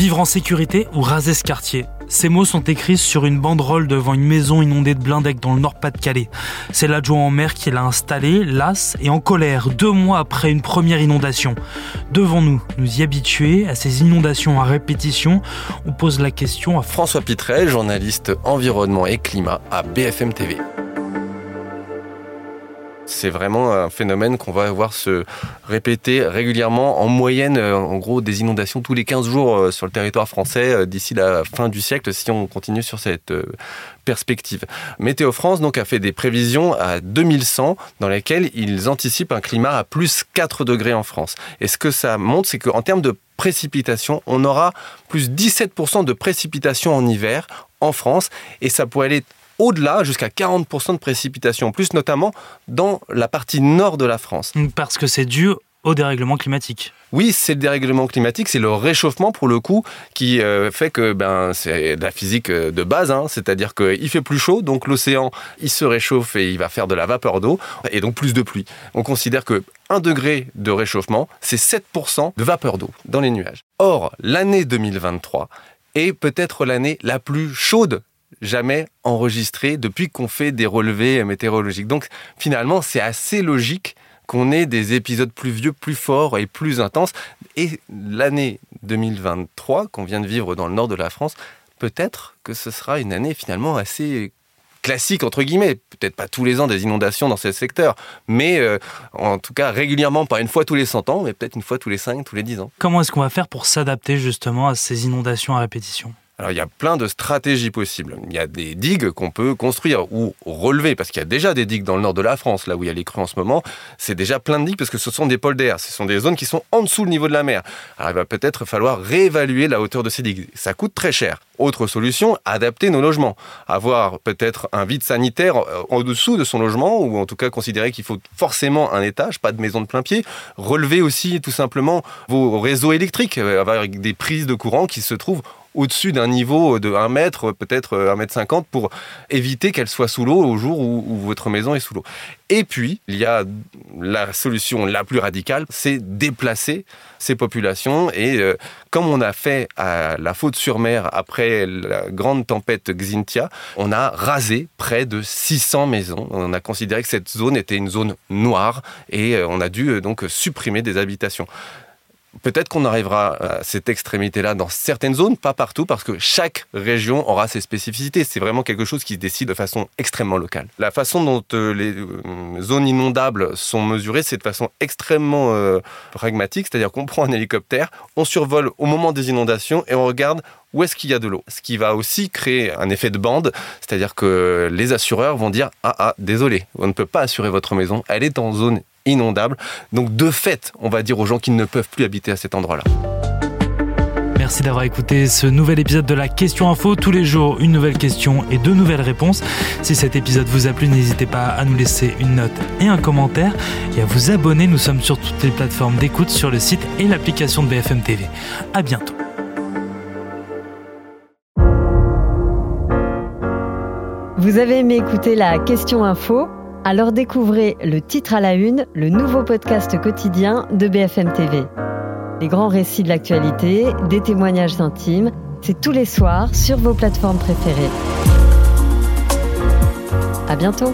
Vivre en sécurité ou raser ce quartier ces mots sont écrits sur une banderole devant une maison inondée de blindec dans le Nord-Pas-de-Calais. C'est l'adjoint en mer qui l'a installé, las et en colère, deux mois après une première inondation. Devons-nous nous y habituer à ces inondations à répétition On pose la question à François Pitrel, journaliste environnement et climat à BFM TV. C'est vraiment un phénomène qu'on va voir se répéter régulièrement, en moyenne, euh, en gros, des inondations tous les 15 jours euh, sur le territoire français euh, d'ici la fin du siècle, si on continue sur cette perspective. Météo France donc a fait des prévisions à 2100 dans lesquelles ils anticipent un climat à plus 4 degrés en France. Et ce que ça montre, c'est qu'en termes de précipitations, on aura plus 17% de précipitations en hiver en France et ça pourrait aller au-delà, jusqu'à 40% de précipitations plus, notamment dans la partie nord de la France. Parce que c'est dû au dérèglement climatique. Oui, c'est le dérèglement climatique, c'est le réchauffement pour le coup qui euh, fait que ben c'est de la physique euh, de base, hein. c'est-à-dire qu'il fait plus chaud, donc l'océan il se réchauffe et il va faire de la vapeur d'eau et donc plus de pluie. On considère que 1 degré de réchauffement, c'est 7% de vapeur d'eau dans les nuages. Or, l'année 2023 est peut-être l'année la plus chaude jamais enregistré depuis qu'on fait des relevés météorologiques. Donc finalement, c'est assez logique qu'on ait des épisodes plus vieux, plus forts et plus intenses. Et l'année 2023 qu'on vient de vivre dans le nord de la France, peut-être que ce sera une année finalement assez classique entre guillemets, peut-être pas tous les ans des inondations dans ce secteur, mais euh, en tout cas régulièrement, pas une fois tous les 100 ans, mais peut-être une fois tous les 5, tous les 10 ans. Comment est-ce qu'on va faire pour s'adapter justement à ces inondations à répétition? Alors il y a plein de stratégies possibles. Il y a des digues qu'on peut construire ou relever, parce qu'il y a déjà des digues dans le nord de la France, là où il y a les crues en ce moment. C'est déjà plein de digues parce que ce sont des d'air. Ce sont des zones qui sont en dessous le niveau de la mer. Alors il va peut-être falloir réévaluer la hauteur de ces digues. Ça coûte très cher. Autre solution, adapter nos logements. Avoir peut-être un vide sanitaire euh, en dessous de son logement, ou en tout cas considérer qu'il faut forcément un étage, pas de maison de plein pied. Relever aussi tout simplement vos réseaux électriques, euh, avoir des prises de courant qui se trouvent au-dessus d'un niveau de 1 mètre, peut-être 1 mètre 50, pour éviter qu'elle soit sous l'eau au jour où, votre maison est sous l'eau. Et puis, il y a la solution la plus radicale, c'est déplacer ces populations. Et euh, comme on a fait à la Faute-sur-Mer après la grande tempête Xintia, on a rasé près de 600 maisons. On a considéré que cette zone était une zone noire et euh, on a dû euh, donc supprimer des habitations. Peut-être qu'on arrivera à cette extrémité-là dans certaines zones, pas partout, parce que chaque région aura ses spécificités. C'est vraiment quelque chose qui se décide de façon extrêmement locale. La façon dont euh, les euh, zones inondables sont mesurées, c'est de façon extrêmement euh, pragmatique, c'est-à-dire qu'on prend un hélicoptère, on survole au moment des inondations et on regarde où est-ce qu'il y a de l'eau. Ce qui va aussi créer un effet de bande, c'est-à-dire que les assureurs vont dire Ah, ah, désolé, on ne peut pas assurer votre maison, elle est en zone inondable. Donc de fait, on va dire aux gens qu'ils ne peuvent plus habiter à cet endroit-là. Merci d'avoir écouté ce nouvel épisode de la Question Info. Tous les jours, une nouvelle question et deux nouvelles réponses. Si cet épisode vous a plu, n'hésitez pas à nous laisser une note et un commentaire et à vous abonner. Nous sommes sur toutes les plateformes d'écoute, sur le site et l'application de BFM TV. À bientôt. Vous avez aimé écouter la Question Info? Alors découvrez le titre à la une, le nouveau podcast quotidien de BFM TV. Les grands récits de l'actualité, des témoignages intimes, c'est tous les soirs sur vos plateformes préférées. À bientôt!